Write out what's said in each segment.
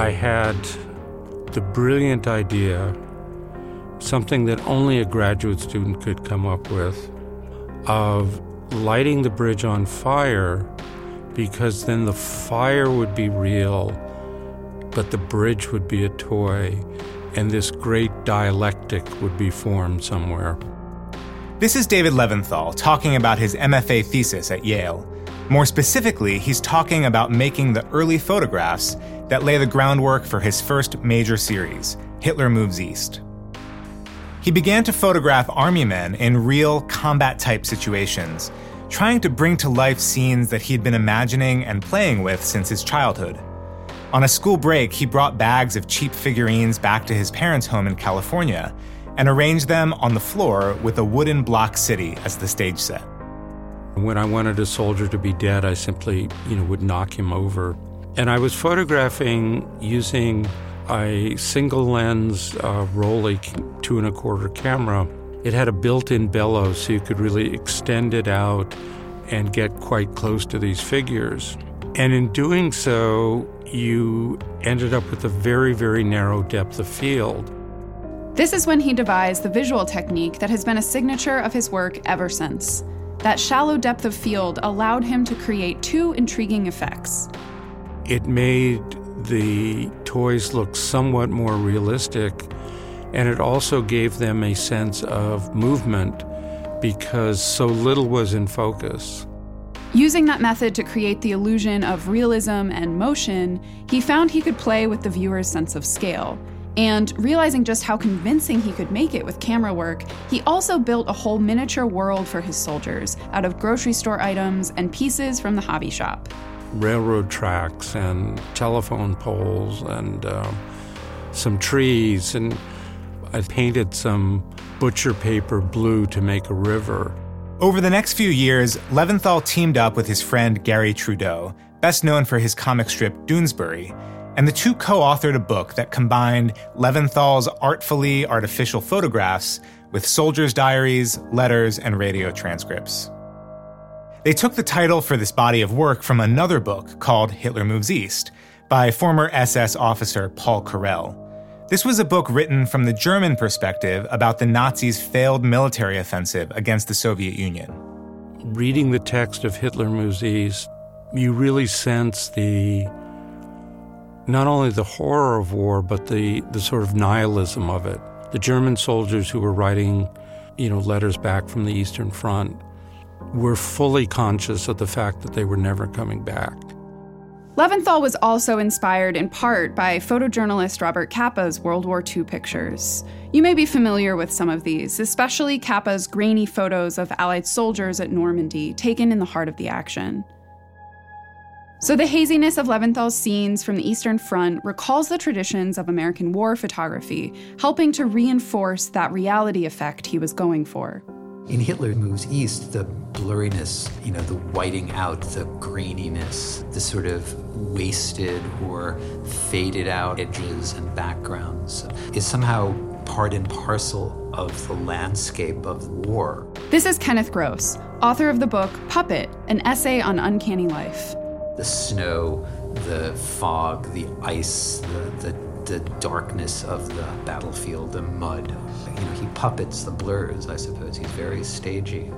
I had the brilliant idea, something that only a graduate student could come up with, of lighting the bridge on fire because then the fire would be real, but the bridge would be a toy, and this great dialectic would be formed somewhere. This is David Levinthal talking about his MFA thesis at Yale. More specifically, he's talking about making the early photographs that lay the groundwork for his first major series, Hitler Moves East. He began to photograph army men in real combat type situations, trying to bring to life scenes that he'd been imagining and playing with since his childhood. On a school break, he brought bags of cheap figurines back to his parents' home in California and arranged them on the floor with a wooden block city as the stage set. When I wanted a soldier to be dead, I simply, you know, would knock him over. And I was photographing using a single lens uh, Rollei two and a quarter camera. It had a built in bellows so you could really extend it out and get quite close to these figures. And in doing so, you ended up with a very, very narrow depth of field. This is when he devised the visual technique that has been a signature of his work ever since. That shallow depth of field allowed him to create two intriguing effects. It made the toys look somewhat more realistic, and it also gave them a sense of movement because so little was in focus. Using that method to create the illusion of realism and motion, he found he could play with the viewer's sense of scale. And realizing just how convincing he could make it with camera work, he also built a whole miniature world for his soldiers out of grocery store items and pieces from the hobby shop railroad tracks and telephone poles and uh, some trees. And I painted some butcher paper blue to make a river. Over the next few years, Levinthal teamed up with his friend Garry Trudeau, best known for his comic strip Doonesbury, and the two co authored a book that combined Levinthal's artfully artificial photographs with soldiers' diaries, letters, and radio transcripts. They took the title for this body of work from another book called Hitler Moves East by former SS officer Paul Carell. This was a book written from the German perspective about the Nazis' failed military offensive against the Soviet Union. Reading the text of Hitler Moves East, you really sense the not only the horror of war, but the, the sort of nihilism of it. The German soldiers who were writing, you know, letters back from the Eastern Front were fully conscious of the fact that they were never coming back. Leventhal was also inspired in part by photojournalist Robert Capa's World War II pictures. You may be familiar with some of these, especially Capa's grainy photos of Allied soldiers at Normandy taken in the heart of the action. So, the haziness of Levinthal's scenes from the Eastern Front recalls the traditions of American war photography, helping to reinforce that reality effect he was going for. In Hitler Moves East, the blurriness, you know, the whiting out, the graininess, the sort of wasted or faded out edges and backgrounds is somehow part and parcel of the landscape of war. This is Kenneth Gross, author of the book Puppet, an essay on uncanny life. The snow, the fog, the ice, the, the the darkness of the battlefield, the mud. You know, he puppets the blurs, I suppose. He's very stagey.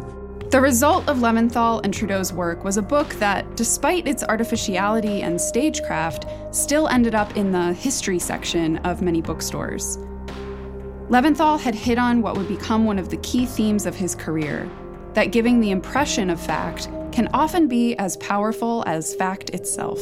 The result of Levinthal and Trudeau's work was a book that, despite its artificiality and stagecraft, still ended up in the history section of many bookstores. Levinthal had hit on what would become one of the key themes of his career that giving the impression of fact can often be as powerful as fact itself.